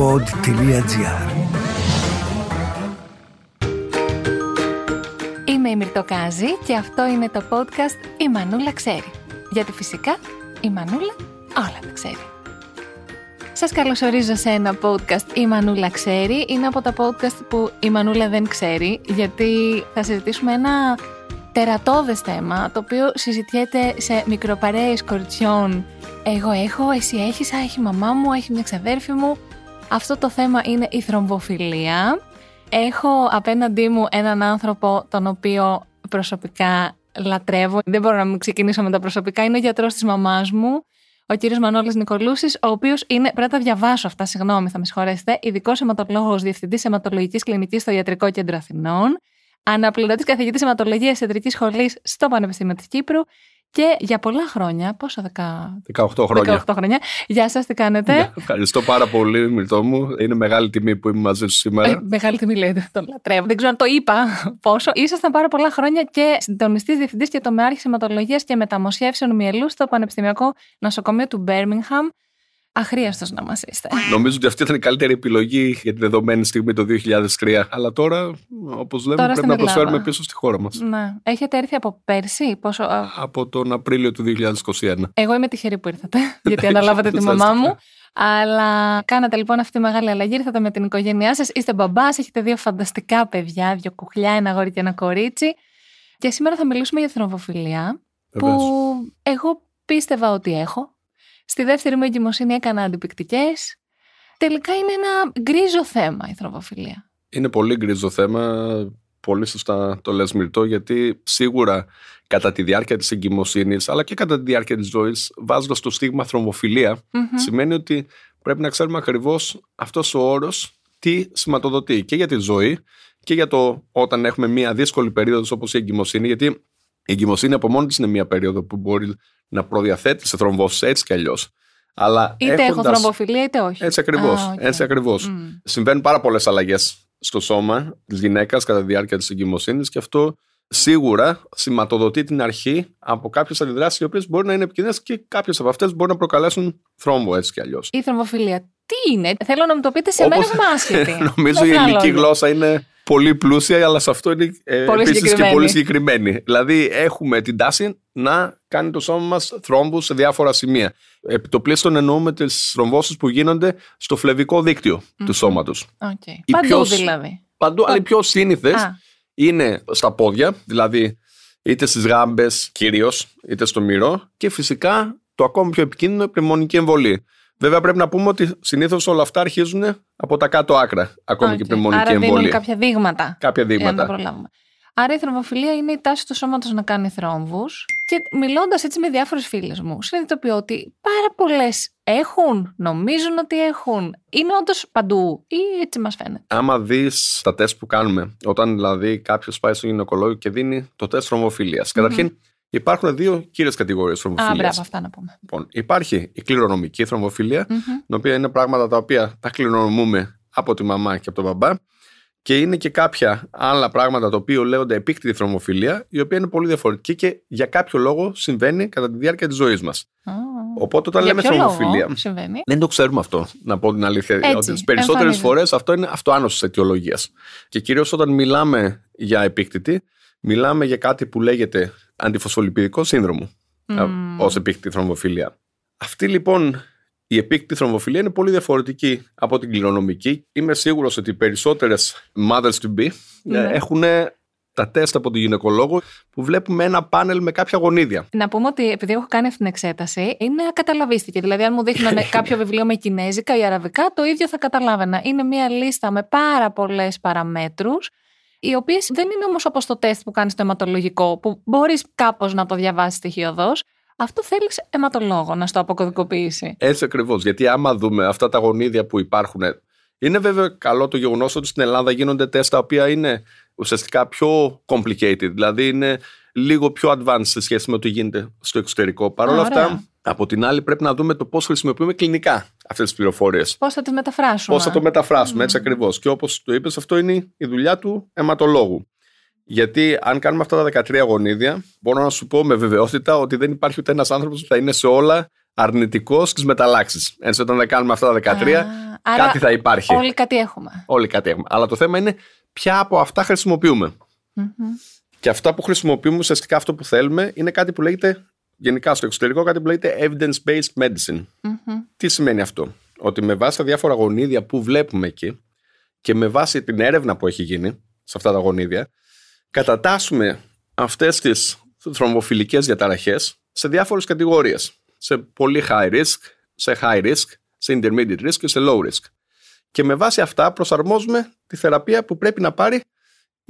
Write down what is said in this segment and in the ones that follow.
pod.gr Είμαι η Μυρτοκάζη και αυτό είναι το podcast «Η Μανούλα ξέρει». Γιατί φυσικά η Μανούλα όλα τα ξέρει. Σας καλωσορίζω σε ένα podcast «Η Μανούλα ξέρει». Είναι από τα podcast που η Μανούλα δεν ξέρει, γιατί θα συζητήσουμε ένα τερατώδες θέμα, το οποίο συζητιέται σε μικροπαρέες κοριτσιών. Εγώ έχω, εσύ έχεις, α, έχει η μαμά μου, έχει μια ξαδέρφη μου. Αυτό το θέμα είναι η θρομβοφιλία. Έχω απέναντί μου έναν άνθρωπο τον οποίο προσωπικά λατρεύω. Δεν μπορώ να μην ξεκινήσω με τα προσωπικά. Είναι ο γιατρός της μαμάς μου, ο κύριος Μανώλης Νικολούσης, ο οποίος είναι. Πρέπει να τα διαβάσω αυτά, συγγνώμη, θα με συγχωρέσετε. Ειδικός αιματολόγος διευθυντής αιματολογικής κλινικής στο Ιατρικό Κέντρο Αθηνών. Αναπληρωτής καθηγητής αιματολογίας ιατρικής σχολής στο Πανεπιστήμιο της Κύπρου. Και για πολλά χρόνια, πόσο, 18 χρόνια. 18 χρόνια. Γεια σας, τι κάνετε; Ναι, ευχαριστώ πάρα πολύ, Μυρτώ μου. Είναι μεγάλη τιμή που είμαι μαζί σου σήμερα. Ε, μεγάλη τιμή λέτε, τον λατρεύω. Δεν ξέρω αν το είπα πόσο. Ήσασταν πάρα πολλά χρόνια και συντονιστής διευθυντής και τομεάρχης αιματολογίας και μεταμοσχεύσεων μυελού στο Πανεπιστημιακό Νοσοκομείο του Μπέρμιγχαμ. Αχρίαστος να μας είστε. Νομίζω ότι αυτή ήταν η καλύτερη επιλογή για τη δεδομένη στιγμή το 2003. Αλλά τώρα, όπως λέμε, Τώρα πρέπει στην να Ελλάδα. προσφέρουμε πίσω στη χώρα μας. Ναι. Έχετε έρθει από πέρσι, πόσο. α, Από τον Απρίλιο του 2021. Εγώ είμαι τυχερή που ήρθατε, γιατί αναλάβατε τη μαμά μου. Αλλά κάνατε λοιπόν αυτή τη μεγάλη αλλαγή. Ήρθατε με την οικογένειά σας. Είστε μπαμπάς, έχετε δύο φανταστικά παιδιά, δύο κουχλιά, ένα αγόρι και ένα κορίτσι. Και σήμερα θα μιλήσουμε για θρομβοφιλία, που Βεβαίως. εγώ πίστευα ότι έχω. Στη δεύτερη μου εγκυμοσύνη έκανα αντιπικτικές. Τελικά είναι ένα γκρίζο θέμα η θρομβοφιλία. Είναι πολύ γκρίζο θέμα. Πολύ σωστά το λες Μυρτώ, γιατί σίγουρα κατά τη διάρκεια της εγκυμοσύνης, αλλά και κατά τη διάρκεια της ζωής, βάζοντας το στίγμα θρομβοφιλία, Μμμ. σημαίνει ότι πρέπει να ξέρουμε ακριβώς αυτός ο όρος τι σηματοδοτεί και για τη ζωή και για το όταν έχουμε μια δύσκολη περίοδο όπως η εγκυμοσύνη, γιατί η εγκυμοσύνη από μόνη της είναι μια περίοδο που μπορεί να προδιαθέτει σε θρομβώσεις έτσι κι αλλιώς. Αλλά Είτε έχω έχοντας- θρομβοφιλία είτε όχι. έτσι ακριβώς. Α, οκ. Έτσι ακριβώς. Μμ. Συμβαίνουν πάρα πολλές αλλαγές στο σώμα της γυναίκας κατά τη διάρκεια της εγκυμοσύνης και αυτό σίγουρα σηματοδοτεί την αρχή από κάποιες αντιδράσεις οι οποίες μπορεί να είναι επικίνδυνες και κάποιες από αυτές μπορεί να προκαλέσουν θρόμβο έτσι κι αλλιώς. Η θρομβοφιλία τι είναι, θέλω να μου το πείτε σε μένα Όπως- που είμαι άσχετη. Νομίζω Με η άλλα ελληνική λόγια. γλώσσα είναι πολύ πλούσια, αλλά σε αυτό είναι ε, Πολύ επίσης και συγκεκριμένη. πολύ συγκεκριμένη. Δηλαδή, έχουμε την τάση να κάνει το σώμα μας θρόμβους σε διάφορα σημεία. Επί το πλείστον εννοούμε τις θρομβώσεις που γίνονται στο φλεβικό δίκτυο του σώματος. Οκ. Η Παντού πιο σ- δηλαδή. Παντού, αλλά οι πιο σύνηθες Α. είναι στα πόδια, δηλαδή είτε στις γάμπες κυρίως, είτε στο μηρό και φυσικά το ακόμη πιο επικίνδυνο η πνευμονική εμβολή. Βέβαια πρέπει να πούμε ότι συνήθως όλα αυτά αρχίζουν από τα κάτω άκρα, ακόμη και η Οκ. πνευμονική Άρα δίνουν εμβολία. κάποια δείγματα. Κάποια Για να τα δείγματα. προλάβουμε. Άρα η θρομβοφιλία είναι η τάση του σώματος να κάνει θρόμβους. Και μιλώντας έτσι με διάφορες φίλες μου, συνειδητοποιώ ότι πάρα πολλές έχουν, νομίζουν ότι έχουν. Είναι όντως παντού, ή έτσι μας φαίνεται. Άμα δεις τα τεστ που κάνουμε, όταν δηλαδή κάποιος πάει στον γυναικολόγο και δίνει το τεστ θρομοφιλίας. Καταρχήν, υπάρχουν δύο κύριες κατηγορίες Α, θρομοφιλίας. μπράβο, αυτά να πούμε. Λοιπόν, υπάρχει η κληρονομική θρομοφιλία, Μμμ. την οποία είναι πράγματα τα οποία τα κληρονομούμε από τη μαμά και από τον μπαμπά. Και είναι και κάποια άλλα πράγματα τα οποία λέγονται επίκτητη θρομοφιλία, η οποία είναι πολύ διαφορετική και για κάποιο λόγο συμβαίνει κατά τη διάρκεια της ζωής μας. Α. Οπότε όταν Για λέμε ποιο θρομοφιλία. λόγο συμβαίνει; Δεν το ξέρουμε αυτό, να πω την αλήθεια. Έτσι, ότι τις περισσότερες εμφανίζεται. φορές αυτό είναι αυτοάνωσης αιτιολογίας. Και κυρίως όταν μιλάμε για επίκτητη, μιλάμε για κάτι που λέγεται αντιφωσφολιπιδικό σύνδρομο Μμμ. ως επίκτητη θρομοφιλία. Αυτή λοιπόν η επίκτητη θρομοφιλία είναι πολύ διαφορετική από την κληρονομική. Είμαι σίγουρος ότι οι περισσότερες mothers to be Ναι. έχουν τα τεστ από τον γυναικολόγο που βλέπουμε ένα πάνελ με κάποια γονίδια. Να πούμε ότι επειδή έχω κάνει αυτή την εξέταση, είναι ακαταλαβίστηκε. Δηλαδή, αν μου δείχνανε κάποιο βιβλίο με κινέζικα ή αραβικά, το ίδιο θα καταλάβαινα. Είναι μια λίστα με πάρα πολλές παραμέτρους, οι οποίες δεν είναι όμως όπως το τεστ που κάνεις στο αιματολογικό, που μπορείς κάπως να το διαβάσεις στοιχειοδός. Αυτό θέλεις αιματολόγο να στο αποκωδικοποιήσει. Έτσι ακριβώς. Γιατί άμα δούμε αυτά τα γονίδια που υπάρχουν. Είναι βέβαια καλό το γεγονός ότι στην Ελλάδα γίνονται τεστ τα οποία είναι ουσιαστικά πιο complicated. Δηλαδή είναι λίγο πιο advanced σε σχέση με το γίνεται στο εξωτερικό. Παρ' όλα Α, ωραία. αυτά, από την άλλη, πρέπει να δούμε το πώς χρησιμοποιούμε κλινικά αυτές τις πληροφορίες. Πώς θα τι μεταφράσουμε; Πώς θα το μεταφράσουμε, έτσι ακριβώς. Και όπως το είπες, αυτό είναι η δουλειά του αιματολόγου. Γιατί αν κάνουμε αυτά τα 13 γονίδια, μπορώ να σου πω με βεβαιότητα ότι δεν υπάρχει ούτε ένας άνθρωπος που θα είναι σε όλα αρνητικός στις μεταλλάξεις. Έτσι, όταν δεν κάνουμε αυτά τα 13, Α, Άρα κάτι θα υπάρχει. Όλοι κάτι έχουμε. Όλοι κάτι έχουμε. Αλλά το θέμα είναι ποια από αυτά χρησιμοποιούμε. Και αυτά που χρησιμοποιούμε ουσιαστικά αυτό που θέλουμε είναι κάτι που λέγεται γενικά στο εξωτερικό κάτι που λέγεται evidence-based medicine. Τι σημαίνει αυτό; Ότι με βάση τα διάφορα γονίδια που βλέπουμε εκεί και με βάση την έρευνα που έχει γίνει σε αυτά τα γονίδια κατατάσσουμε αυτές τις θρομβοφιλικές διαταραχές σε διάφορες κατηγορίες. Σε πολύ high risk, σε high risk, σε intermediate risk και σε low risk. Και με βάση αυτά προσαρμόζουμε τη θεραπεία που πρέπει να πάρει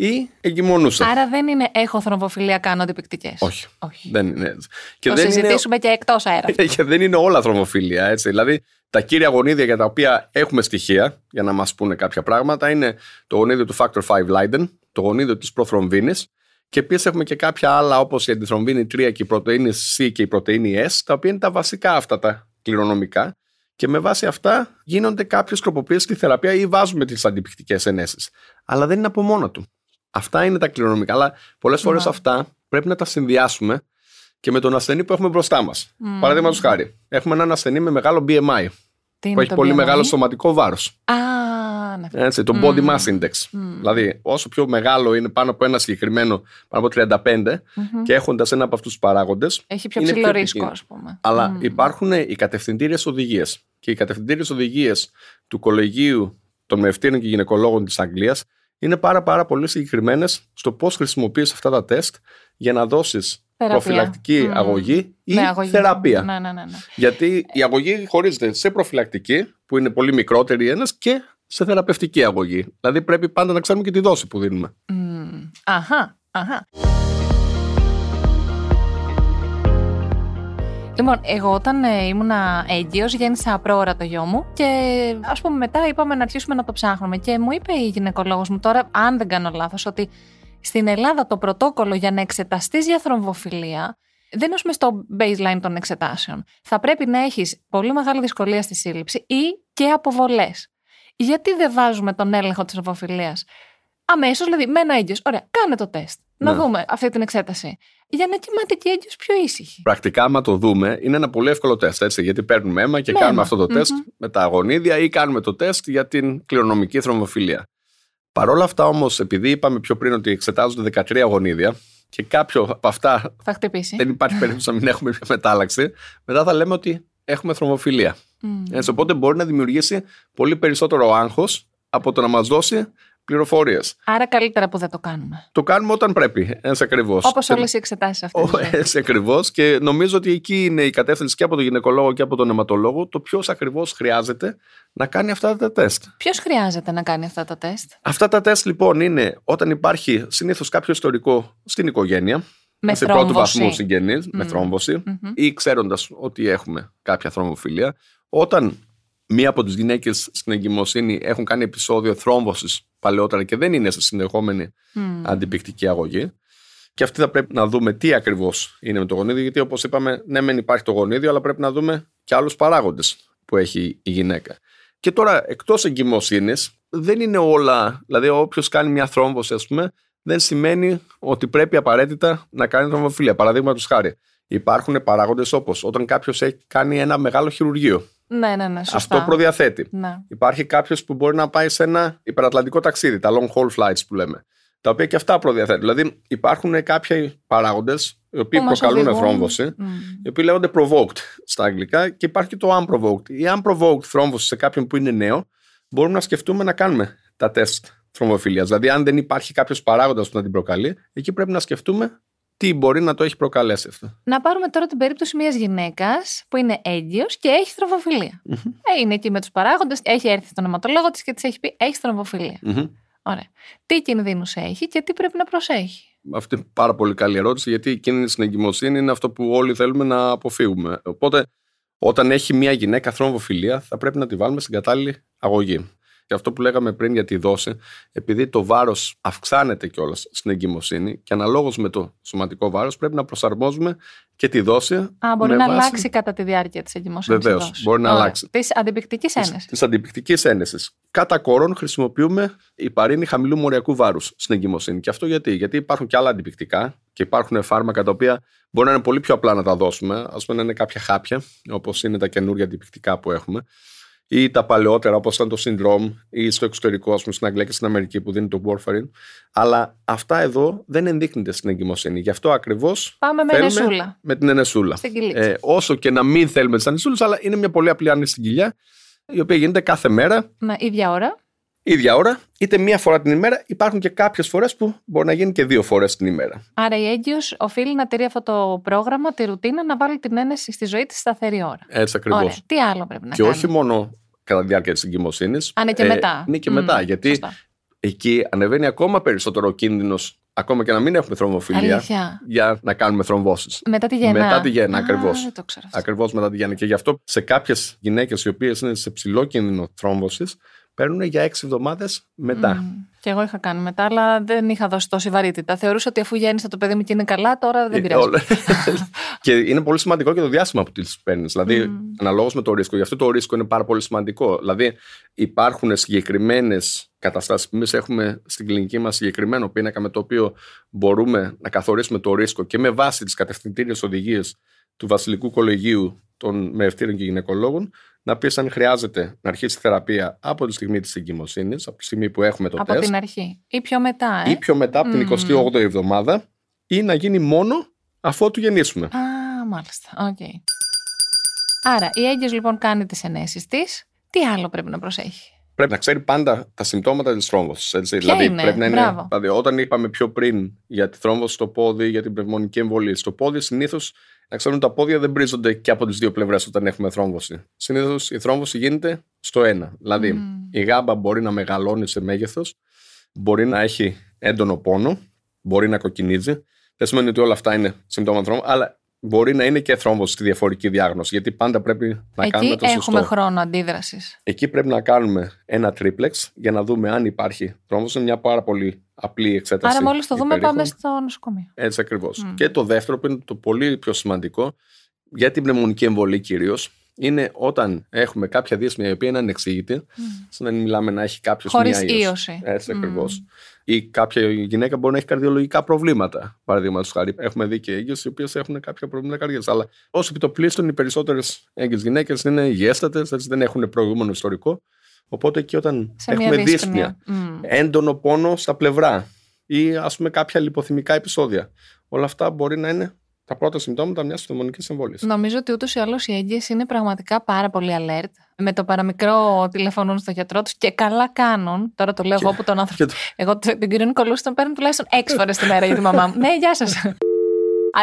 η εγκυμονούσα. Άρα δεν είναι έχω θρομβοφιλία, κάνω αντιπικτικές. Όχι. Όχι. Δεν είναι έτσι. Και Το δεν είναι, συζητήσουμε και εκτός αέρα. και δεν είναι όλα θρομοφιλία. Έτσι. Δηλαδή, τα κύρια γονίδια για τα οποία έχουμε στοιχεία για να μας πούνε κάποια πράγματα είναι το γονίδιο του Factor 5 Leiden, το γονίδιο της προθρομβίνης και επίσης έχουμε και κάποια άλλα όπως η αντιθρομβίνη 3 και η πρωτενη C και η πρωτενη S, τα οποία είναι τα βασικά αυτά τα κληρονομικά. Και με βάση αυτά γίνονται κάποιες τροποποιήσεις στη θεραπεία ή βάζουμε τις αντιπικτικές ενέσεις. Αλλά δεν είναι από μόνο του. Αυτά είναι τα κληρονομικά. Αλλά πολλές φορές Ναι. αυτά πρέπει να τα συνδυάσουμε και με τον ασθενή που έχουμε μπροστά μας. Μμμ. Παραδείγματος χάρη, έχουμε έναν ασθενή με μεγάλο BMI, Τι είναι που έχει το πολύ BMI? μεγάλο σωματικό βάρος. Α, ναι. Έτσι, το body mass index. Δηλαδή, όσο πιο μεγάλο είναι πάνω από ένα συγκεκριμένο, πάνω από 35, και έχοντας ένα από αυτούς τους παράγοντες. Έχει πιο είναι ψηλό πιο ρίσκο, ας επικίνδυνο. πούμε. Αλλά Μμ. υπάρχουν οι κατευθυντήριες οδηγίες. Και οι κατευθυντήριες οδηγίες του Κολεγίου των Μευτήρων και Γυναικολόγων της Αγγλίας είναι πάρα, πάρα πολύ συγκεκριμένες στο πώς χρησιμοποιείς αυτά τα τεστ για να δώσεις Θεραπεία. προφυλακτική Μμ. αγωγή ή Ναι, αγωγή. θεραπεία. Ναι, ναι, ναι. ναι. Γιατί η αγωγή χωρίζεται σε προφυλακτική, που είναι πολύ μικρότερη ένας, και σε θεραπευτική αγωγή. Δηλαδή πρέπει πάντα να ξέρουμε και τη δόση που δίνουμε. Μμ. Αχα, αχα. Λοιπόν, εγώ όταν ε, ήμουνα έγκυος γέννησα πρόωρα το γιο μου και ας πούμε μετά είπαμε να αρχίσουμε να το ψάχνουμε και μου είπε η γυναικολόγος μου τώρα, αν δεν κάνω λάθος, ότι στην Ελλάδα το πρωτόκολλο για να εξεταστείς για θρομβοφιλία δεν είναι ως μες στο baseline των εξετάσεων. Θα πρέπει να έχεις πολύ μεγάλη δυσκολία στη σύλληψη ή και αποβολές. Γιατί δεν βάζουμε τον έλεγχο της θρομβοφιλίας; Αμέσως, δηλαδή με ένα έγκυος. Ωραία, κάνε το τεστ. Να Ναι. δούμε αυτή την εξέταση. Για να κοιμάται και η έγκυο πιο ήσυχη. Πρακτικά, άμα το δούμε, είναι ένα πολύ εύκολο τεστ. Έτσι, γιατί παίρνουμε αίμα και Με κάνουμε αίμα. αυτό το τεστ Μμμ. με τα αγωνίδια ή κάνουμε το τεστ για την κληρονομική θρομοφιλία. Παρ' όλα αυτά, όμως, επειδή είπαμε πιο πριν ότι εξετάζονται 13 αγωνίδια και κάποιο από αυτά Θα χτυπήσει. δεν υπάρχει περίπτωση να μην έχουμε μια μετάλλαξη, μετά θα λέμε ότι έχουμε θρομοφιλία. Μμ. Έτσι, οπότε μπορεί να δημιουργήσει πολύ περισσότερο άγχος από το να μας δώσει πληροφορίες. Άρα καλύτερα που δεν το κάνουμε. Το κάνουμε όταν πρέπει, έτσι ακριβώς. Όπως όλες οι εξετάσεις αυτές. Έτσι ακριβώς. Και νομίζω ότι εκεί είναι η κατεύθυνση και από τον γυναικολόγο και από τον αιματολόγο το ποιος ακριβώς χρειάζεται να κάνει αυτά τα τεστ. Ποιος χρειάζεται να κάνει αυτά τα τεστ; Αυτά τα τεστ λοιπόν είναι όταν υπάρχει συνήθως κάποιο ιστορικό στην οικογένεια. Με σε πρώτου θρόμβωση. βαθμού συγγενείς, με θρόμβωση, ή ξέροντας ότι έχουμε κάποια θρομοφιλία. Όταν μία από τις γυναίκες στην εγκυμοσύνη έχουν κάνει επεισόδιο θρόμβωσης παλαιότερα και δεν είναι σε συνεχόμενη Μμ. αντιπικτική αγωγή. Και αυτή θα πρέπει να δούμε τι ακριβώς είναι με το γονίδιο, γιατί όπως είπαμε, ναι, μεν υπάρχει το γονίδιο, αλλά πρέπει να δούμε και άλλους παράγοντες που έχει η γυναίκα. Και τώρα, εκτός εγκυμοσύνης, δεν είναι όλα. Δηλαδή, όποιος κάνει μια θρόμβωση, ας πούμε, δεν σημαίνει ότι πρέπει απαραίτητα να κάνει θρομβοφιλία. Παραδείγματος χάρη, υπάρχουν παράγοντες όπως όταν κάποιος έχει κάνει ένα μεγάλο χειρουργείο. Ναι, ναι, ναι. Σωστά. Αυτό προδιαθέτει. Ναι. Υπάρχει κάποιος που μπορεί να πάει σε ένα υπερατλαντικό ταξίδι, τα long haul flights που λέμε. Τα οποία και αυτά προδιαθέτουν. Δηλαδή υπάρχουν κάποιοι παράγοντες οι οποίοι Που μας προκαλούν οδηγούν. θρόμβωση, Μμ. οι οποίοι λέγονται provoked στα αγγλικά και υπάρχει και το unprovoked. Η unprovoked θρόμβωση σε κάποιον που είναι νέο, μπορούμε να σκεφτούμε να κάνουμε τα τεστ θρομοφιλία. Δηλαδή, αν δεν υπάρχει κάποιος παράγοντας που να την προκαλεί, εκεί πρέπει να σκεφτούμε τι μπορεί να το έχει προκαλέσει αυτό. Να πάρουμε τώρα την περίπτωση μιας γυναίκας που είναι έγκυος και έχει θρομβοφιλία. Ε, είναι εκεί με τους παράγοντες, έχει έρθει στον αιματολόγο της και της έχει πει: Έχει θρομβοφιλία. Μμμ. Ωραία. Τι κινδύνους έχει και τι πρέπει να προσέχει. Αυτή είναι πάρα πολύ καλή ερώτηση, γιατί η κίνδυνη στην εγκυμοσύνη είναι αυτό που όλοι θέλουμε να αποφύγουμε. Οπότε, όταν έχει μια γυναίκα θρόμβοφιλία, θα πρέπει να τη βάλουμε στην κατάλληλη αγωγή. Και αυτό που λέγαμε πριν για τη δόση, επειδή το βάρος αυξάνεται κιόλας στην εγκυμοσύνη και αναλόγως με το σωματικό βάρος, πρέπει να προσαρμόζουμε και τη δόση. Α, μπορεί με να βάση αλλάξει κατά τη διάρκεια της εγκυμοσύνης. Βεβαίως, μπορεί να αλλάξει. Της αντιπικτικής ένεσης. Της αντιπικτικής ένεσης. Κατά κόρον χρησιμοποιούμε υπαρίνη χαμηλού μοριακού βάρους στην εγκυμοσύνη. Και αυτό γιατί, γιατί υπάρχουν και άλλα αντιπικτικά και υπάρχουν φάρμακα τα οποία μπορεί να είναι πολύ πιο απλά να τα δώσουμε. Α πούμε να είναι κάποια χάπια, όπως είναι τα καινούργια αντιπικτικά που έχουμε. Ή τα παλαιότερα όπως ήταν το Syndrome ή στο εξωτερικό, ας πούμε στην Αγγλία και στην Αμερική που δίνει το Warfarin. Αλλά αυτά εδώ δεν ενδείκνυται στην εγκυμοσύνη. Γι' αυτό ακριβώς. Πάμε με ενεσούλα. Με την ενεσούλα. Ε, όσο και να μην θέλουμε τις ανεσούλες, αλλά είναι μια πολύ απλή άνεση στην κοιλιά, η οποία γίνεται κάθε μέρα. Με ίδια ώρα ίδια ώρα, είτε μία φορά την ημέρα. Υπάρχουν και κάποιες φορές που μπορεί να γίνει και δύο φορές την ημέρα. Άρα η έγκυος οφείλει να τηρεί αυτό το πρόγραμμα, τη ρουτίνα, να βάλει την ένεση στη ζωή της σταθερή ώρα. Έτσι ακριβώς. Τι άλλο πρέπει να και κάνει; Και όχι μόνο κατά τη διάρκεια της εγκυμοσύνης. Αν είναι και ε, μετά. Είναι και μετά. Γιατί σωστά. εκεί ανεβαίνει ακόμα περισσότερο ο κίνδυνος, ακόμα και να μην έχουμε θρομοφιλία, Αλήθεια. για να κάνουμε θρομβώσεις. Μετά τη γεννά. Μετά τη γεννά, ακριβώς. Ακριβώς μετά τη γεννά. Και γι' αυτό σε κάποιες γυναίκες οι οποίες είναι σε ψηλό κίνδυνο θρόμβωσης, παίρνουν για έξι εβδομάδες μετά. Mm. Και εγώ είχα κάνει μετά, αλλά δεν είχα δώσει τόση βαρύτητα. Θεωρούσα ότι αφού γέννησα το παιδί μου και είναι καλά, τώρα δεν ε, πειράζει. και είναι πολύ σημαντικό και το διάστημα που τη παίρνεις. Δηλαδή, mm. αναλόγως με το ρίσκο. Γι' αυτό το ρίσκο είναι πάρα πολύ σημαντικό. Δηλαδή, υπάρχουν συγκεκριμένες καταστάσεις που εμείς έχουμε στην κλινική μας συγκεκριμένο πίνακα με το οποίο μπορούμε να καθορίσουμε το ρίσκο και με βάση τις κατευθυντήριες οδηγίες του Βασιλικού Κολεγίου των Μερευτήρων και Γυναικολόγων να πει αν χρειάζεται να αρχίσει θεραπεία από τη στιγμή της εγκυμοσύνης, από τη στιγμή που έχουμε το από τεστ. Από την αρχή. Ή πιο μετά, ε; Ή πιο μετά από την 28η εβδομάδα, ή να γίνει μόνο αφότου γεννήσουμε. Α, μάλιστα. Okay. Άρα, η έγκυος λοιπόν κάνει τις ενέσεις της. Τι άλλο πρέπει να προσέχει; Πρέπει να ξέρει πάντα τα συμπτώματα της θρόμβωσης. Δηλαδή, είναι; πρέπει να είναι. Δηλαδή, όταν είπαμε πιο πριν για τη θρόμβωση στο πόδι, για την πνευμονική εμβολή στο πόδι, συνήθως να ξέρουν τα πόδια δεν μπρίζονται και από τις δύο πλευρές όταν έχουμε θρόμβωση. Συνήθως η θρόμβωση γίνεται στο ένα. Δηλαδή, η γάμπα μπορεί να μεγαλώνει σε μέγεθος, μπορεί να έχει έντονο πόνο, μπορεί να κοκκινίζει. Δεν σημαίνει ότι όλα αυτά είναι συμπτώματα θρόμβωσης, αλλά μπορεί να είναι και θρόμβωση στη διαφορική διάγνωση. Γιατί πάντα πρέπει να Εκεί κάνουμε το σωστό. έχουμε χρόνο αντίδρασης. Εκεί πρέπει να κάνουμε ένα τρίπλεξ για να δούμε αν υπάρχει θρόμβωση. Είναι μια πάρα πολύ απλή εξέταση. Άρα, μόλις το δούμε, πάμε στο νοσοκομείο. Έτσι ακριβώς. Και το δεύτερο, που είναι το πολύ πιο σημαντικό, για την πνευμονική εμβολή κυρίως, είναι όταν έχουμε κάποια δύσμια η οποία είναι ανεξήγητη, mm. σαν να μιλάμε να έχει κάποιος Χωρίς ίωση. Έτσι ακριβώς. Ή κάποια γυναίκα μπορεί να έχει καρδιολογικά προβλήματα. Παραδείγματος χάρη, έχουμε δει και έγκυες οι οποίες έχουν κάποια προβλήματα καρδιάς. Αλλά ω επιτοπλίστων, οι περισσότερες έγκυες γυναίκες είναι υγιέστατε, δεν έχουν προηγούμενο ιστορικό. Οπότε και όταν Σε έχουμε δύσπνοια, mm. έντονο πόνο στα πλευρά ή ας πούμε κάποια λιποθυμικά επεισόδια. Όλα αυτά μπορεί να είναι τα πρώτα συμπτώματα μιας πνευμονική εμβόλια. Νομίζω ότι ούτως ή άλλως οι έγκυες είναι πραγματικά πάρα πολύ alert. Με το παραμικρό τηλεφωνούν στο γιατρό τους και καλά κάνουν. Τώρα το λέω και... εγώ που τον άνθρωπο. Εγώ την κυρία Νικολούση τον παίρνω τουλάχιστον έξι φορές τη μέρα για τη μαμά μου. ναι, γεια σας.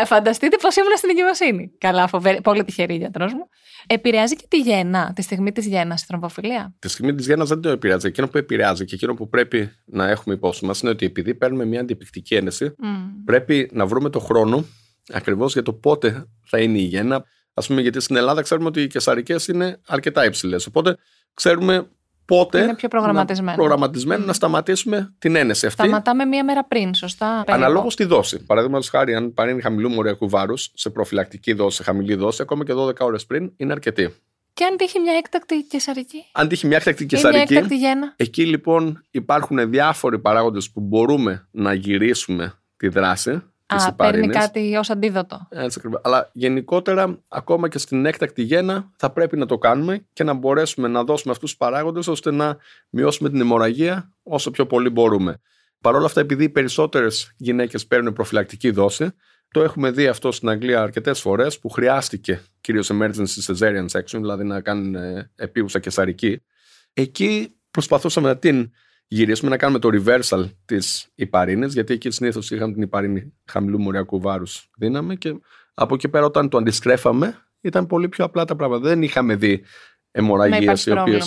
Α, φανταστείτε πώ ήμουν στην εγκυμοσύνη. Καλά, φοβερή. Πολύ τυχερή γιατρός μου. Επηρεάζει και τη γέννα, τη στιγμή της γέννας, η θρομβοφιλία; Τη στιγμή της γέννας δεν το επηρεάζει. Εκείνο που επηρεάζει και εκείνο που πρέπει να έχουμε υπόψη μας είναι ότι επειδή παίρνουμε μια αντιπικτική ένεση, mm. πρέπει να βρούμε το χρόνο ακριβώς για το πότε θα είναι η γέννα. Α πούμε, γιατί στην Ελλάδα ξέρουμε ότι οι κεσαρικές είναι αρκετά υψηλές. Οπότε ξέρουμε πότε είναι πιο προγραμματισμένο. Να, προγραμματισμένο να σταματήσουμε την ένεση αυτή. Σταματάμε μία μέρα πριν, σωστά; Αναλόγως τη δόση. Παραδείγματος χάρη, αν παρέμει χαμηλού μοριακού βάρους σε προφυλακτική δόση, σε χαμηλή δόση, ακόμα και 12 ώρες πριν είναι αρκετή. Και αν τύχει μια έκτακτη κεσαρική; Αν τύχει μια έκτακτη κεσαρική. Μια έκτακτη γέννα. Εκεί λοιπόν υπάρχουν διάφοροι παράγοντες που μπορούμε να γυρίσουμε τη δράση Α, παίρνει κάτι ως αντίδοτο. Έτσι ακριβώς. Αλλά γενικότερα, ακόμα και στην έκτακτη γέννα, θα πρέπει να το κάνουμε και να μπορέσουμε να δώσουμε αυτούς τους παράγοντες ώστε να μειώσουμε την αιμορραγία όσο πιο πολύ μπορούμε. Παρ' όλα αυτά, επειδή οι περισσότερες γυναίκες παίρνουν προφυλακτική δόση, το έχουμε δει αυτό στην Αγγλία αρκετές φορές που χρειάστηκε κυρίως emergency cesarean section, δηλαδή να κάνουν ε, επίγουσα κεσαρική. Εκεί προσπαθούσαμε να την γυρίσουμε να κάνουμε το reversal της υπαρίνη, γιατί εκεί συνήθως είχαμε την υπαρίνη χαμηλού μοριακού βάρους δύναμη και από εκεί πέρα όταν το αντιστρέφαμε ήταν πολύ πιο απλά τα πράγματα. Δεν είχαμε δει αιμορραγίες οι οποίε.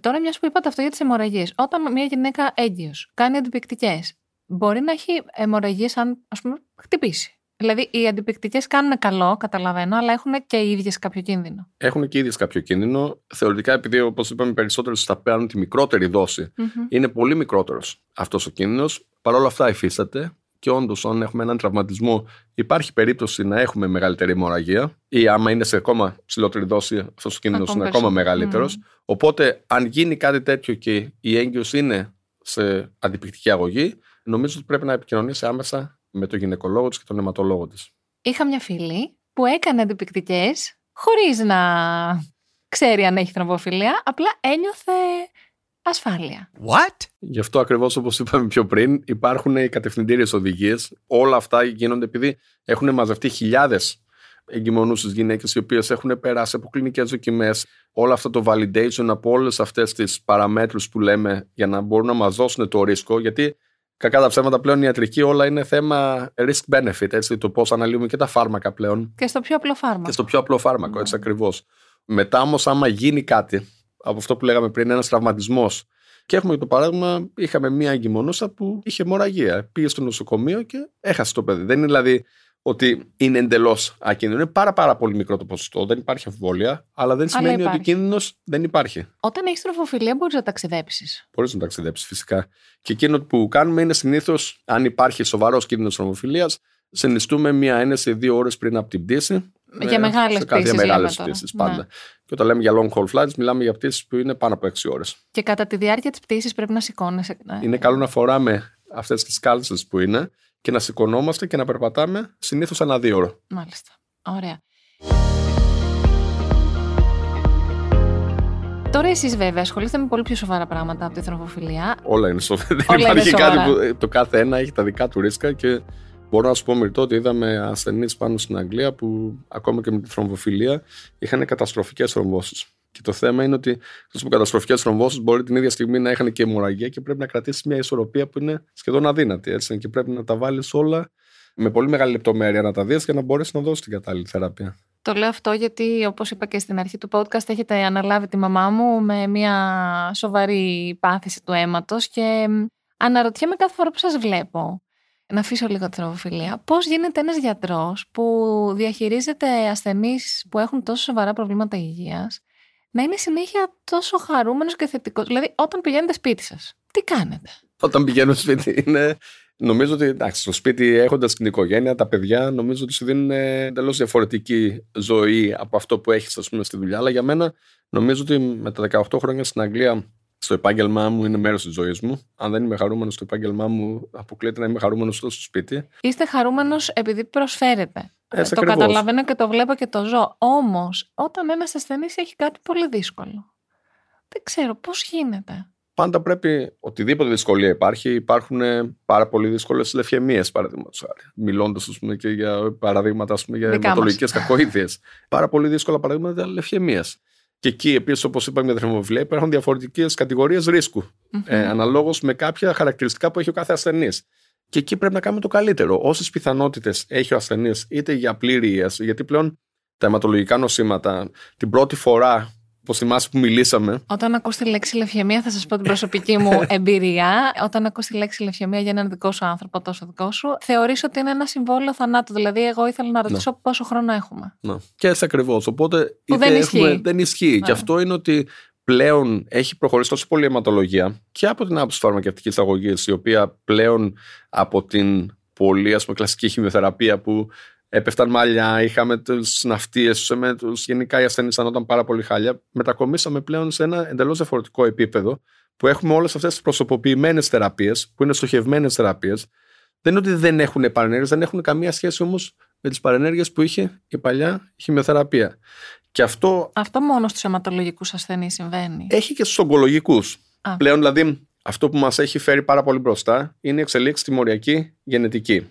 Τώρα, μιας που είπατε αυτό για τις αιμορραγίες, όταν μια γυναίκα έγκυος κάνει αντιπικτικέ, μπορεί να έχει αιμορραγίες αν ας πούμε χτυπήσει. Δηλαδή, οι αντιπικτικές κάνουν καλό, καταλαβαίνω, αλλά έχουν και οι ίδιες κάποιο κίνδυνο. Έχουν και οι ίδιες κάποιο κίνδυνο. Θεωρητικά, επειδή όπως είπαμε, περισσότερε θα παίρνουν τη μικρότερη είναι πολύ μικρότερος αυτός ο κίνδυνος. Παρ' όλα αυτά, υφίσταται και όντως, αν έχουμε έναν τραυματισμό, υπάρχει περίπτωση να έχουμε μεγαλύτερη αιμορραγία, ή άμα είναι σε ακόμα ψηλότερη δόση, αυτός ο κίνδυνος είναι ακόμα μεγαλύτερος. Οπότε, αν γίνει κάτι τέτοιο και η έγκυος είναι σε αντιπικτική αγωγή, νομίζω ότι πρέπει να επικοινωνήσει άμεσα με τον γυναικολόγο της και τον αιματολόγο της. Είχα μια φίλη που έκανε αντιπικτικές χωρίς να ξέρει αν έχει θρομβοφιλία, απλά ένιωθε ασφάλεια. What? Γι' αυτό ακριβώς όπως είπαμε πιο πριν, υπάρχουν οι κατευθυντήριες οδηγίες. Όλα αυτά γίνονται επειδή έχουν μαζευτεί χιλιάδες εγκυμονούσε γυναίκες οι οποίες έχουν περάσει από κλινικές δοκιμές. Όλο αυτό το validation από όλες αυτές τις παραμέτρους που λέμε για να μπορούν να μας δώσουν το ρίσκο. Γιατί κακά τα ψέματα πλέον η ιατρική όλα είναι θέμα risk-benefit. Έτσι, το πώς αναλύουμε και τα φάρμακα πλέον. Και στο πιο απλό φάρμακο. Και στο πιο απλό φάρμακο, έτσι ακριβώς. Μετά όμως, άμα γίνει κάτι από αυτό που λέγαμε πριν, ένας τραυματισμός. Και έχουμε το παράδειγμα, είχαμε μία εγκυμονούσα που είχε μοραγία. Πήγε στο νοσοκομείο και έχασε το παιδί. Δεν είναι δηλαδή ότι είναι εντελώς ακίνδυνο. Είναι πάρα, πάρα πολύ μικρό το ποσοστό. Δεν υπάρχει αμφιβολία, αλλά δεν σημαίνει ότι ο κίνδυνος δεν υπάρχει. Όταν έχεις τροφοφιλία, μπορείς να ταξιδέψεις. Μπορείς να ταξιδέψεις, φυσικά. Και εκείνο που κάνουμε είναι συνήθως, αν υπάρχει σοβαρός κίνδυνος τροφοφιλίας, συνιστούμε μία ένεση δύο ώρες πριν από την πτήση. Για μεγάλες πτήσεις. Για μεγάλε πτήσεις πάντα. Ναι. Και όταν λέμε για long haul flights, μιλάμε για πτήσεις που είναι πάνω από 6 ώρες. Και κατά τη διάρκεια της πτήσης πρέπει να σηκώνεσαι. Ναι. Είναι καλό να φοράμε αυτές τις κάλτσες που είναι και να σηκωνόμαστε και να περπατάμε συνήθως ένα δύο ώρα. Μάλιστα. Ωραία. Τώρα εσείς βέβαια ασχολείστε με πολύ πιο σοβαρά πράγματα από τη θρομβοφιλία. Όλα είναι σοβαρά. Δεν υπάρχει κάτι που το κάθε ένα έχει τα δικά του ρίσκα και μπορώ να σου πω μυρτό ότι είδαμε ασθενείς πάνω στην Αγγλία που ακόμα και με τη θρομβοφιλία είχαν καταστροφικές θρομβώσεις. Και το θέμα είναι ότι αυτέ που καταστροφικές θρομβώσεις μπορεί την ίδια στιγμή να είχαν και αιμορραγία και πρέπει να κρατήσεις μια ισορροπία που είναι σχεδόν αδύνατη. Έτσι, και πρέπει να τα βάλεις όλα με πολύ μεγάλη λεπτομέρεια να τα δεις για να μπορέσεις να δώσεις την κατάλληλη θεραπεία. Το λέω αυτό γιατί, όπως είπα και στην αρχή του podcast, έχετε αναλάβει τη μαμά μου με μια σοβαρή πάθηση του αίματος και αναρωτιέμαι κάθε φορά που σας βλέπω. Να αφήσω λίγο τη θρομοφιλία. Πώς γίνεται ένας γιατρός που διαχειρίζεται ασθενείς που έχουν τόσο σοβαρά προβλήματα υγείας να είναι συνέχεια τόσο χαρούμενος και θετικός. Δηλαδή, όταν πηγαίνετε σπίτι σας, τι κάνετε; Όταν πηγαίνω σπίτι, είναι. Νομίζω ότι εντάξει, στο σπίτι έχοντας την οικογένεια, τα παιδιά, νομίζω ότι σου δίνουν εντελώς διαφορετική ζωή από αυτό που έχεις, ας πούμε, στη δουλειά. Αλλά για μένα, νομίζω ότι με τα 18 χρόνια στην Αγγλία στο επάγγελμά μου είναι μέρος της ζωής μου. Αν δεν είμαι χαρούμενος στο επάγγελμά μου, αποκλείεται να είμαι χαρούμενος στο σπίτι. Είστε χαρούμενος επειδή προσφέρετε. Έτσι, το καταλαβαίνω και το βλέπω και το ζω. Όμως, όταν ένας ασθενής έχει κάτι πολύ δύσκολο, δεν ξέρω πώς γίνεται. Πάντα πρέπει, οτιδήποτε δυσκολία υπάρχει, υπάρχουν πάρα πολύ δύσκολες λευχαιμίες, παραδείγματος χάρη. Μιλώντας, και για παραδείγματα πούμε, για αιματολογικές κακοήθειες. πάρα πολύ δύσκολα παραδείγματα λευχαιμία. Και εκεί, επίσης, όπως είπαμε για τα υπάρχουν διαφορετικές κατηγορίες ρίσκου. Mm-hmm. Ε, Αναλόγως με κάποια χαρακτηριστικά που έχει ο κάθε ασθενής. Και εκεί πρέπει να κάνουμε το καλύτερο. Όσες πιθανότητες έχει ο ασθενής, είτε για πλήρη ίαση, γιατί πλέον τα αιματολογικά νοσήματα την πρώτη φορά Πώ θυμάσαι που μιλήσαμε. Όταν ακούς τη λέξη λευχαιμία, θα σας πω την προσωπική μου εμπειρία. Όταν ακούς τη λέξη λευχαιμία για έναν δικό σου άνθρωπο, τόσο δικό σου, θεωρεί ότι είναι ένα συμβόλαιο θανάτου. Δηλαδή, εγώ ήθελα να ρωτήσω ναι. πόσο χρόνο έχουμε. Ναι. Και έτσι ακριβώς. Οπότε που δεν ισχύει. δεν ισχύει. Και ναι. αυτό είναι ότι πλέον έχει προχωρήσει τόσο πολύ η αιματολογία και από την άποψη φαρμακευτικής αγωγή, η οποία πλέον από την πολύ ας πούμε, κλασική χημειοθεραπεία που έπεφταν μαλλιά, είχαμε τους ναυτίες, τους γενικά οι ασθενείς ανόταν πάρα πολύ χάλια. Μετακομίσαμε πλέον σε ένα εντελώς διαφορετικό επίπεδο που έχουμε όλες αυτές τις προσωποποιημένες θεραπείες, που είναι στοχευμένες θεραπείες. Δεν είναι ότι δεν έχουν παρενέργειε, δεν έχουν καμία σχέση όμως με τις παρενέργειες που είχε η παλιά χημειοθεραπεία. Και αυτό. Αυτό μόνο στους αιματολογικούς ασθενείς συμβαίνει. Έχει και στους ογκολογικούς. Πλέον δηλαδή αυτό που μας έχει φέρει πάρα πολύ μπροστά είναι η εξελίξη στη μοριακή γενετική.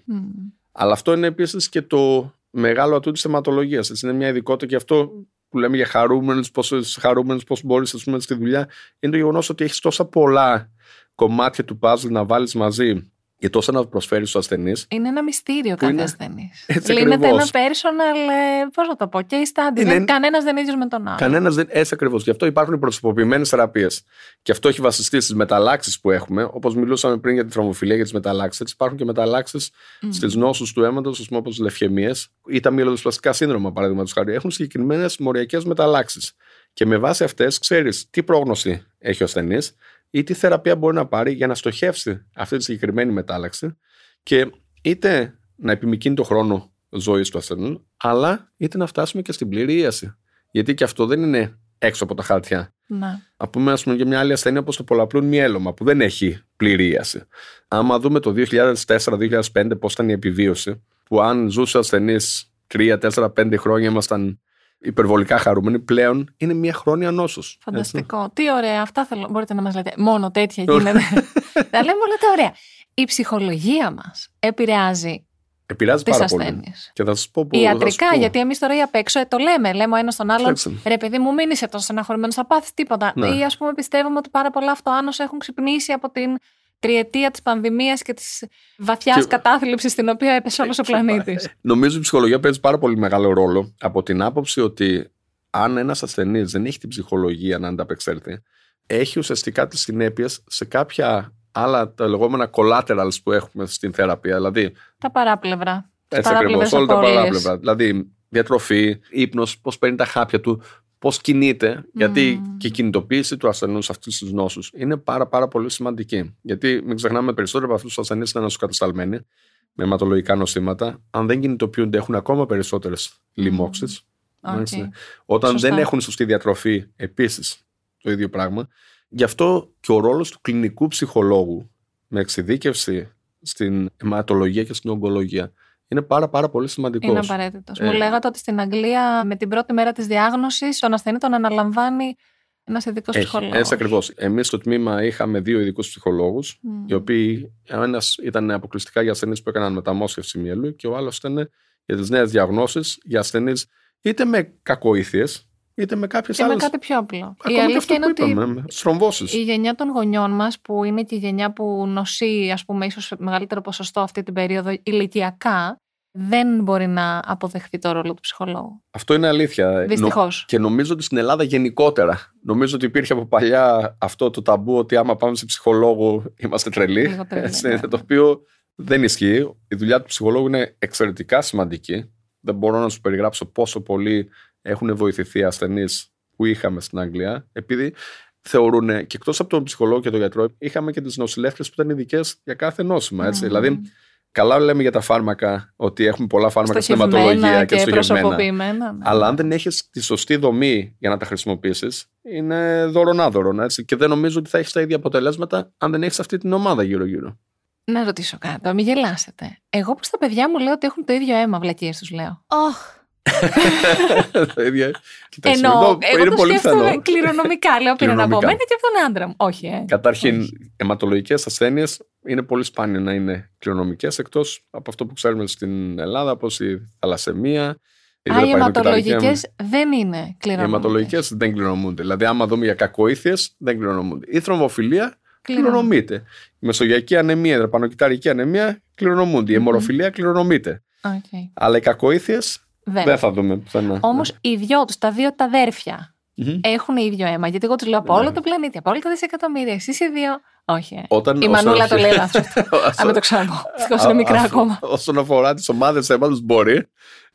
Αλλά αυτό είναι επίσης και το μεγάλο ατού της θεματολογίας. Είναι μια ειδικότητα και αυτό που λέμε για χαρούμενους, πόσο χαρούμενους, πώς μπορείς στη δουλειά, είναι το γεγονός ότι έχεις τόσα πολλά κομμάτια του puzzle να βάλεις μαζί και τόσο να προσφέρεις στους ασθενείς. Είναι ένα μυστήριο κάθε είναι... ασθενής. Λύνεται ένα personal, ε, πώς να το πω, case study. Είναι... Κανένας δεν είναι ίδιος με τον άλλο. Κανένας δεν. Έτσι ακριβώς. Γι' αυτό υπάρχουν οι προσωποποιημένες θεραπείες. Και αυτό έχει βασιστεί στις μεταλλάξεις που έχουμε. Όπως μιλούσαμε πριν για τη θρομοφιλία, για τις μεταλλάξεις. Έτσι υπάρχουν και μεταλλάξεις mm. στις νόσους του αίματος, όπως λευχαιμίες ή τα μυελοδοσπλαστικά σύνδρομα, παραδείγματος χάρη. Έχουν συγκεκριμένες μοριακές μεταλλάξεις. Και με βάση αυτές ξέρεις τι πρόγνωση έχει ο ασθενής, ή τι θεραπεία μπορεί να πάρει για να στοχεύσει αυτή τη συγκεκριμένη μετάλλαξη και είτε να επιμηκύνει το χρόνο ζωής του ασθενού, αλλά είτε να φτάσουμε και στην πλήρη ίαση. Γιατί και αυτό δεν είναι έξω από τα χαρτιά. Να. Α πούμε, ας πούμε για μια άλλη ασθένεια όπως το πολλαπλούν μυέλωμα, που δεν έχει πλήρη ίαση. Άμα δούμε το 2004-2005 πώς ήταν η επιβίωση, που αν ζούσε ασθενής 3, 4, 5 χρόνια ήμασταν υπερβολικά χαρούμενοι, πλέον είναι μια χρόνια νόσος. Φανταστικό. Τι ωραία. Αυτά θέλω. Μπορείτε να μας λέτε. Μόνο τέτοια γίνεται. Τα λέμε όλα τα ωραία. Η ψυχολογία μας επηρεάζει Επηρεάζει τις πάρα πολύ. ασθένειες. Και θα σας πω που. Ιατρικά, θα σας πω. γιατί εμείς τώρα ή απ' έξω ε, το λέμε. Λέμε ο ένας τον άλλον. Έτσι. Ρε, παιδί μου, μην είσαι τόσο στεναχωρημένος, θα πάθεις τίποτα. Ναι. Ή ας πούμε, πιστεύουμε ότι πάρα πολλά αυτοάνωσα έχουν ξυπνήσει από την τριετία της πανδημίας και της βαθιάς Και- Ε, κατάθλιψης στην οποία έπεσε όλος ο πλανήτης. Νομίζω η ψυχολογία παίζει πάρα πολύ μεγάλο ρόλο από την άποψη ότι αν ένας ασθενής δεν έχει την ψυχολογία να ανταπεξέλθει, έχει ουσιαστικά τις συνέπειες σε κάποια άλλα τα λεγόμενα collaterals που έχουμε στην θεραπεία. Δηλαδή, τα παράπλευρα. Τις έτσι ακριβώς, παράπλευρες όλα τα απώλειες. παράπλευρα. Δηλαδή, διατροφή, ύπνος, πώς παίρνει τα χάπια του, πώς κινείται. Γιατί Μμμ. και η κινητοποίηση του ασθενού αυτή τη νόσους είναι πάρα, πάρα πολύ σημαντική. Γιατί μην ξεχνάμε περισσότερο από αυτούς τους ασθενείς είναι ανασοκατασταλμένοι με αιματολογικά νοσήματα. Αν δεν κινητοποιούνται, έχουν ακόμα περισσότερες λοιμώξεις. Οκ. Όταν Σωστά. δεν έχουν σωστή διατροφή, επίσης το ίδιο πράγμα. Γι' αυτό και ο ρόλος του κλινικού ψυχολόγου με εξειδίκευση στην αιματολογία και στην ογκολογία είναι πάρα, πάρα πολύ σημαντικός. Είναι απαραίτητος. Ε. Μου λέγατε ότι στην Αγγλία με την πρώτη μέρα της διάγνωσης τον ασθενή τον αναλαμβάνει ένας ειδικός ψυχολόγος. Έτσι ακριβώς. Εμείς στο τμήμα είχαμε δύο ειδικούς ψυχολόγους, Μμ. οι οποίοι ο ένας ήταν αποκλειστικά για ασθενείς που έκαναν μεταμόσχευση μυελού και ο άλλος ήταν για τις νέες διαγνώσεις για ασθενείς είτε με κακοήθειες είτε με κάποιες Και με άλλε. κάτι πιο απλό. Ακόμα η και αλήθεια αυτό είναι που ότι είπαμε, στρομβώσεις. η γενιά των γονιών μας, που είναι και η γενιά που νοσεί, ας πούμε, ίσως σε μεγαλύτερο ποσοστό αυτή την περίοδο ηλικιακά, δεν μπορεί να αποδεχθεί το ρόλο του ψυχολόγου. Αυτό είναι αλήθεια. Δυστυχώς. Και νομίζω ότι στην Ελλάδα γενικότερα. Νομίζω ότι υπήρχε από παλιά αυτό το ταμπού ότι άμα πάμε σε ψυχολόγο είμαστε τρελοί. Λίγο τρελοί, Έτσι, ναι. Το οποίο δεν ισχύει. Η δουλειά του ψυχολόγου είναι εξαιρετικά σημαντική. Δεν μπορώ να σου περιγράψω πόσο πολύ έχουν βοηθηθεί οι ασθενείς που είχαμε στην Αγγλία. Επειδή θεωρούν και εκτός από τον ψυχολόγο και τον γιατρό, είχαμε και τις νοσηλεύτρε που ήταν ειδικές για κάθε νόσημα. Έτσι. Μμμ. Δηλαδή, καλά λέμε για τα φάρμακα, ότι έχουμε πολλά φάρμακα στην Στοχευμένα αιματολογία και, και στοχευμένα. προσωποποιημένα. ναι. Αλλά αν δεν έχεις τη σωστή δομή για να τα χρησιμοποιήσεις, είναι δωρονάδωρον. Έτσι. Και δεν νομίζω ότι θα έχεις τα ίδια αποτελέσματα αν δεν έχεις αυτή την ομάδα γύρω-γύρω. Να ρωτήσω κάτι, μην γελάσετε. Εγώ που στα παιδιά μου λέω ότι έχουν το ίδιο αίμα, βλακίες τους λέω. Ωχ. Τα ίδια. Κοιτάξτε, Ενώ εδώ εγώ είναι το πολύ σκέφτομαι πιθανό. κληρονομικά. Λέω πήρε από Κληρονομικά. μένα και από τον άντρα μου. Όχι, ε. Καταρχήν, Όχι. αιματολογικές ασθένειες είναι πολύ σπάνιο να είναι κληρονομικές εκτός από αυτό που ξέρουμε στην Ελλάδα, όπω η θαλασσεμία. η Α, οι υδροπαρενοκυταρική αιματολογικές δεν είναι Οι κληρονομικέ. αιματολογικές δεν κληρονομούνται. Δηλαδή, άμα δούμε για κακοήθειες, δεν κληρονομούνται. Η θρομβοφιλία κληρονομείται. Η μεσογειακή ανεμία, η δραπανοκυταρική ανεμία κληρονομούνται. Η Μμμ. αιμορροφιλία κληρονομείται. Αλλά οι κακοήθειες Δεν. δεν θα δούμε πουθενά. Όμως οι δυο τους, τα δύο τα αδέρφια, Μμμ. έχουν ίδιο αίμα. Γιατί εγώ τους λέω από Ναι. όλο το πλανήτη, από όλα τα δισεκατομμύρια. Εσείς οι δύο. Όχι. ε. Όταν, Η όσον- Μανούλα το λέει λάθος. Α μην το ξαναπώ. Ευτυχώ είναι μικρά Α- ακόμα. Όσον αφορά τις ομάδες αίματο, μπορεί. Ε,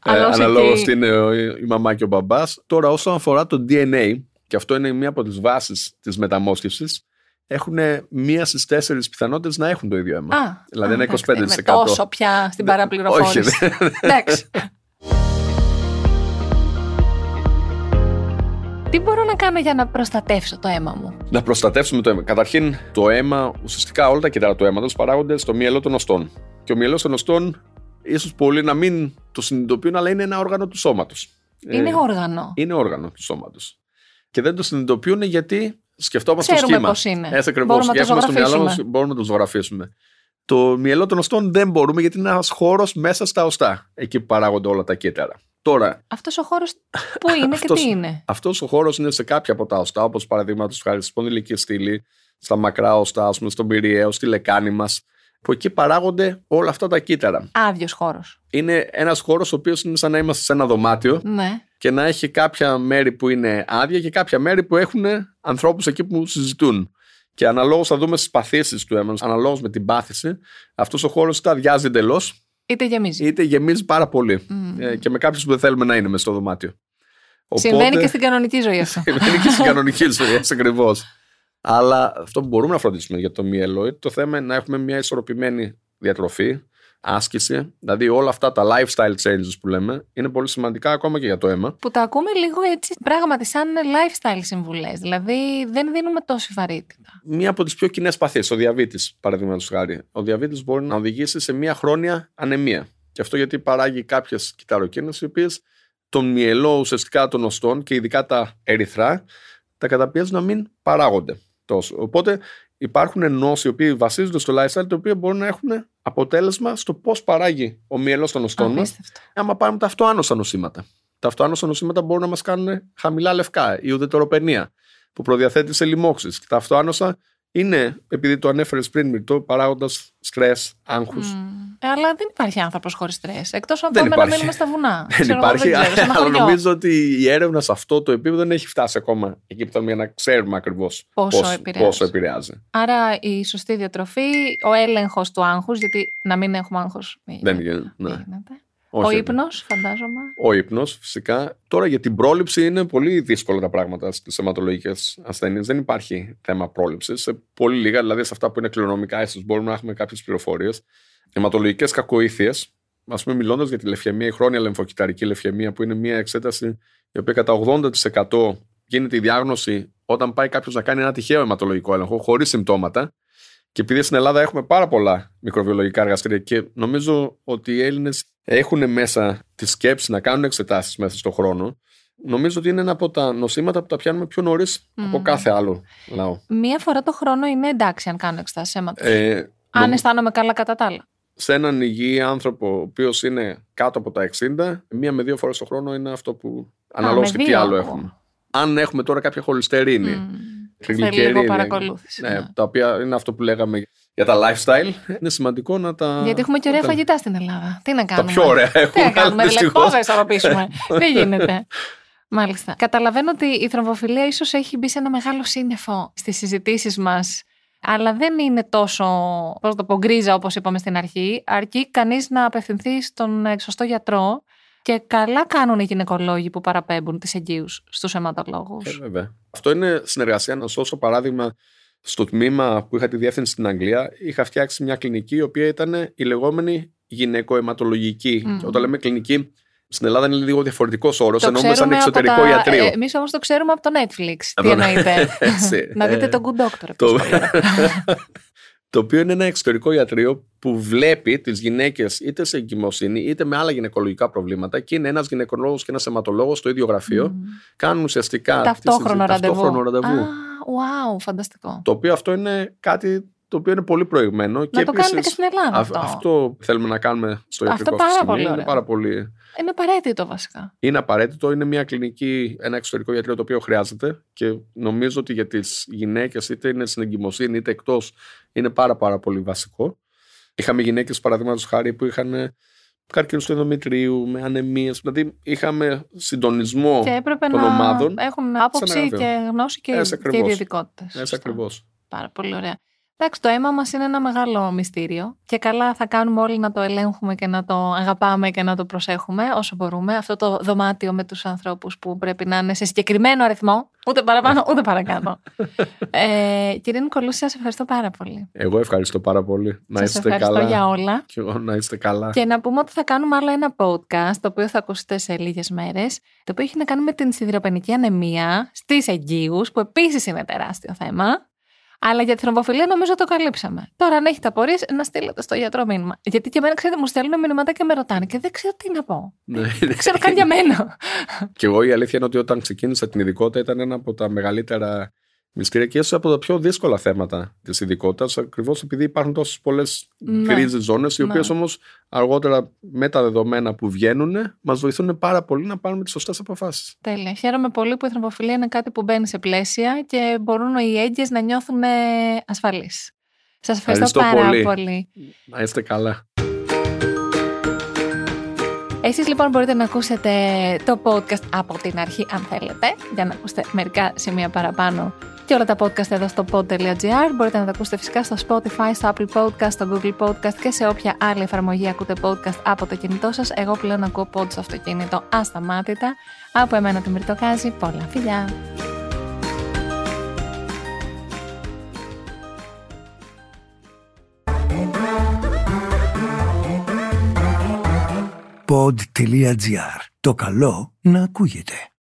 Αλλά ως Αναλόγως εκεί- τι είναι ο- η μαμά και ο μπαμπάς. Τώρα, όσον αφορά το DNA, και αυτό είναι μία από τις βάσεις της μεταμόσχευσης, έχουν μία στις τέσσερις πιθανότητες να έχουν το ίδιο αίμα. Α, Δηλαδή α, ένα εντάξει, 25%. δεν είμαι τόσο πια στην Δεν- παραπληροφόρηση. όχι, Εντάξει. Τι μπορώ να κάνω για να προστατεύσω το αίμα μου; Να προστατεύσουμε το αίμα. Καταρχήν, το αίμα, ουσιαστικά όλα τα κύτταρα του αίματος παράγονται στο μυελό των οστών. Και ο μυελό των οστών, ίσως πολλοί να μην το συνειδητοποιούν, αλλά είναι ένα όργανο του σώματος. Είναι όργανο. Είναι όργανο του σώματος. Και δεν το συνειδητοποιούν γιατί σκεφτόμαστε το Ξέρουμε σχήμα. πώς είναι. Έτσι ακριβώ. Μπορούμε να το στο μυαλό μας, ζωγραφίσουμε. μπορούμε να το ζωγραφίσουμε. Το μυελό των οστών δεν μπορούμε γιατί είναι ένας χώρος μέσα στα οστά. Εκεί που παράγονται όλα τα κύτταρα. Τώρα, Αυτός ο χώρος πού είναι και Αυτός- τι είναι; αυτός ο χώρος είναι σε κάποια από τα οστά, όπως παραδείγματος χάρη στη σπονδυλική στήλη, στα μακρά οστά, ας πούμε, στον πυριαίο, στη λεκάνη μας, που εκεί παράγονται όλα αυτά τα κύτταρα. Άδειος χώρος. Είναι ένας χώρος ο οποίος είναι σαν να είμαστε σε ένα δωμάτιο Ναι. και να έχει κάποια μέρη που είναι άδεια και κάποια μέρη που έχουν ανθρώπους εκεί που συζητούν. Και αναλόγως θα δούμε στις παθήσεις του αίματο, αναλόγως με την πάθηση, αυτός ο χώρος είτε αδειάζει εντελώς, Είτε γεμίζει. είτε γεμίζει πάρα πολύ. Μμ. Ε, και με κάποιους που δεν θέλουμε να είναι μέσα στο δωμάτιο. Συμβαίνει και στην κανονική ζωή αυτό. Συμβαίνει και στην κανονική ζωή, έτσι ακριβώς. Αλλά αυτό που μπορούμε να φροντίσουμε για το μυελό είναι το θέμα να έχουμε μια ισορροπημένη διατροφή, άσκηση. Δηλαδή όλα αυτά τα lifestyle changes που λέμε είναι πολύ σημαντικά ακόμα και για το αίμα. που τα ακούμε λίγο έτσι πράγματι σαν lifestyle συμβουλές. Δηλαδή δεν δίνουμε τόση βαρύτητα. Μία από τις πιο κοινές παθήσεις, ο διαβήτης, παραδείγματος χάρη. Ο διαβήτης μπορεί να οδηγήσει σε μία χρόνια ανεμία. Και αυτό γιατί παράγει κάποιες κυταροκίνες οι οποίες τον μυελό ουσιαστικά των οστών και ειδικά τα ερυθρά, τα καταπιέζουν να μην παράγονται τόσο. Οπότε υπάρχουν νόσοι οι οποίοι βασίζονται στο lifestyle, τα οποία μπορούν να έχουν αποτέλεσμα στο πώς παράγει ο μυελός των οστών μας. Άμα πάρουμε τα αυτοάνωσα νοσήματα. Τα αυτοάνωσα νοσήματα μπορούν να μας κάνουν χαμηλά λευκά, η ουδετεροπενία, που προδιαθέτει σε λοιμώξεις. Τα αυτοάνωσα είναι, επειδή το ανέφερες πριν, το παράγοντας στρες, άγχους. Ε, αλλά δεν υπάρχει άνθρωπος χωρίς στρες. Εκτός αν πάμε να μείνουμε στα βουνά. Δεν υπάρχει. αλλά νομίζω ότι η έρευνα σε αυτό το επίπεδο δεν έχει φτάσει ακόμα εκεί που για να ξέρουμε ακριβώς πόσο, πόσο, επηρεάζει. Άρα η σωστή διατροφή, ο έλεγχος του άγχους, γιατί να μην έχουμε άγχος. Δεν γίνεται. Ναι. Ο ύπνος, φαντάζομαι. Ο ύπνος, φυσικά. Τώρα για την πρόληψη είναι πολύ δύσκολα τα πράγματα στις αιματολογικές ασθένειες. Δεν υπάρχει θέμα πρόληψης. Σε πολύ λίγα, δηλαδή σε αυτά που είναι κληρονομικά, ίσως μπορούμε να έχουμε κάποιες πληροφορίες αιματολογικές κακοήθειες, ας πούμε, μιλώντας για τη λευχαιμία, η χρόνια λεμφοκυταρική λευχαιμία, που είναι μια εξέταση η οποία κατά 80% γίνεται η διάγνωση όταν πάει κάποιος να κάνει ένα τυχαίο αιματολογικό έλεγχο, χωρίς συμπτώματα. Και επειδή στην Ελλάδα έχουμε πάρα πολλά μικροβιολογικά εργαστήρια και νομίζω ότι οι Έλληνες έχουν μέσα τη σκέψη να κάνουν εξετάσεις μέσα στον χρόνο, νομίζω ότι είναι ένα από τα νοσήματα που τα πιάνουμε πιο νωρίς από κάθε άλλο λαό. Μία φορά το χρόνο είναι εντάξει αν κάνω εξετάσεις αίματος. Ε, αν αισθάνομαι καλά κατά τα άλλα σε έναν υγιή άνθρωπο, ο οποίος είναι κάτω από τα 60, μία με δύο φορές το χρόνο είναι αυτό που αναλόγως και τι άλλο έχουμε. Αν έχουμε τώρα κάποια χολυστερίνη, mm. Λίγο παρακολούθηση. Ναι, ναι, τα οποία είναι αυτό που λέγαμε για τα lifestyle, είναι σημαντικό να τα. Γιατί έχουμε και ωραία φαγητά στην Ελλάδα. Τι να κάνουμε; Τα πιο ωραία έχουμε. Τι να κάνουμε, δηλαδή, πώ θα ισορροπήσουμε. Δεν γίνεται. Μάλιστα. Καταλαβαίνω ότι η θρομβοφιλία ίσως έχει μπει σε ένα μεγάλο σύννεφο στις συζητήσεις μας αλλά δεν είναι τόσο, πώς το πω, γκρίζα όπως είπαμε στην αρχή. Αρκεί κανείς να απευθυνθεί στον σωστό γιατρό και καλά κάνουν οι γυναικολόγοι που παραπέμπουν τις εγγύους στους αιματολόγους. Ε, βέβαια. Αυτό είναι συνεργασία. Να σώσω παράδειγμα στο τμήμα που είχα τη διεύθυνση στην Αγγλία, είχα φτιάξει μια κλινική η οποία ήταν η λεγόμενη γυναικοαιματολογική. Mm. Και όταν λέμε κλινική, στην Ελλάδα είναι λίγο διαφορετικός όρος, εννοούμε σαν εξωτερικό τα... ιατρείο. Ε, Εμείς όμως το ξέρουμε από το Netflix. Τι εννοείται. να δείτε ε, τον Good Doctor. Το... το οποίο είναι ένα εξωτερικό ιατρείο που βλέπει τις γυναίκες είτε σε εγκυμοσύνη είτε με άλλα γυναικολογικά προβλήματα και είναι ένας γυναικολόγος και ένας αιματολόγος στο ίδιο γραφείο. Mm. Κάνουν ουσιαστικά ταυτόχρονο ραντεβού. Ταυτόχρονο ραντεβού. Ah, wow, φανταστικό. Το οποίο αυτό είναι κάτι το οποίο είναι πολύ προηγμένο. Να και το κάνουμε και στην Ελλάδα. Αυτό. αυτό θέλουμε να κάνουμε στο ιατρικό αυτό πάρα πολύ είναι πάρα πολύ. Είναι απαραίτητο βασικά. Είναι απαραίτητο. Είναι μια κλινική, ένα εξωτερικό ιατρείο το οποίο χρειάζεται και νομίζω ότι για τις γυναίκες, είτε είναι στην εγκυμοσύνη είτε εκτός, είναι πάρα, πάρα πολύ βασικό. Είχαμε γυναίκες, παραδείγματος χάρη, που είχαν καρκίνος του ενδομητρίου, με ανεμίες. Δηλαδή είχαμε συντονισμό και των να ομάδων. Έχουν άποψη και γνώση και, και ιδιωτικότητε. Έτσι ακριβώς. Πάρα πολύ ωραία. Εντάξει, το αίμα μας είναι ένα μεγάλο μυστήριο και καλά θα κάνουμε όλοι να το ελέγχουμε και να το αγαπάμε και να το προσέχουμε όσο μπορούμε. Αυτό το δωμάτιο με τους ανθρώπους που πρέπει να είναι σε συγκεκριμένο αριθμό, ούτε παραπάνω ούτε παρακάτω. ε, κύριε Νικολού, σας ευχαριστώ πάρα πολύ. Εγώ ευχαριστώ πάρα πολύ. Να είστε καλά. Ευχαριστώ για όλα. Και εγώ να είστε καλά. Και να πούμε ότι θα κάνουμε άλλο ένα podcast, το οποίο θα ακούσετε σε λίγες μέρες, το οποίο έχει να κάνει με την σιδηροπενική ανεμία στις εγγύου, που επίσης είναι τεράστιο θέμα. Αλλά για τη θρομβοφιλία νομίζω το καλύψαμε. Τώρα, αν έχετε απορίες, να στείλετε στο γιατρό μήνυμα. Γιατί και εμένα, ξέρετε, μου στέλνουν μηνύματα και με ρωτάνε και δεν ξέρω τι να πω. Ναι. δεν ξέρω καν για μένα. και εγώ η αλήθεια είναι ότι όταν ξεκίνησα την ειδικότητα ήταν ένα από τα μεγαλύτερα μυστήρια και ίσω από τα πιο δύσκολα θέματα της ειδικότητας, ακριβώς επειδή υπάρχουν τόσες πολλές ναι. κρίζε ζώνες, οι οποίες ναι. όμως αργότερα με τα δεδομένα που βγαίνουν μας βοηθούν πάρα πολύ να πάρουμε τις σωστές αποφάσεις. Τέλεια. Χαίρομαι πολύ που η θρομβοφιλία είναι κάτι που μπαίνει σε πλαίσια και μπορούν οι έγκυες να νιώθουν ασφαλείς. Σας ευχαριστώ, πάρα πολύ. πολύ. Να είστε καλά. Εσείς λοιπόν μπορείτε να ακούσετε το podcast από την αρχή αν θέλετε για να ακούσετε μερικά σημεία παραπάνω και όλα τα podcast εδώ στο pod.gr. Μπορείτε να τα ακούσετε φυσικά στο Spotify, στο Apple Podcast, στο Google Podcast και σε όποια άλλη εφαρμογή ακούτε podcast από το κινητό σας. Εγώ πλέον ακούω pod στο αυτοκίνητο ασταμάτητα. Από εμένα τη Μυρτοκάζη. Πολλά φιλιά! pod.gr. Το καλό να ακούγεται.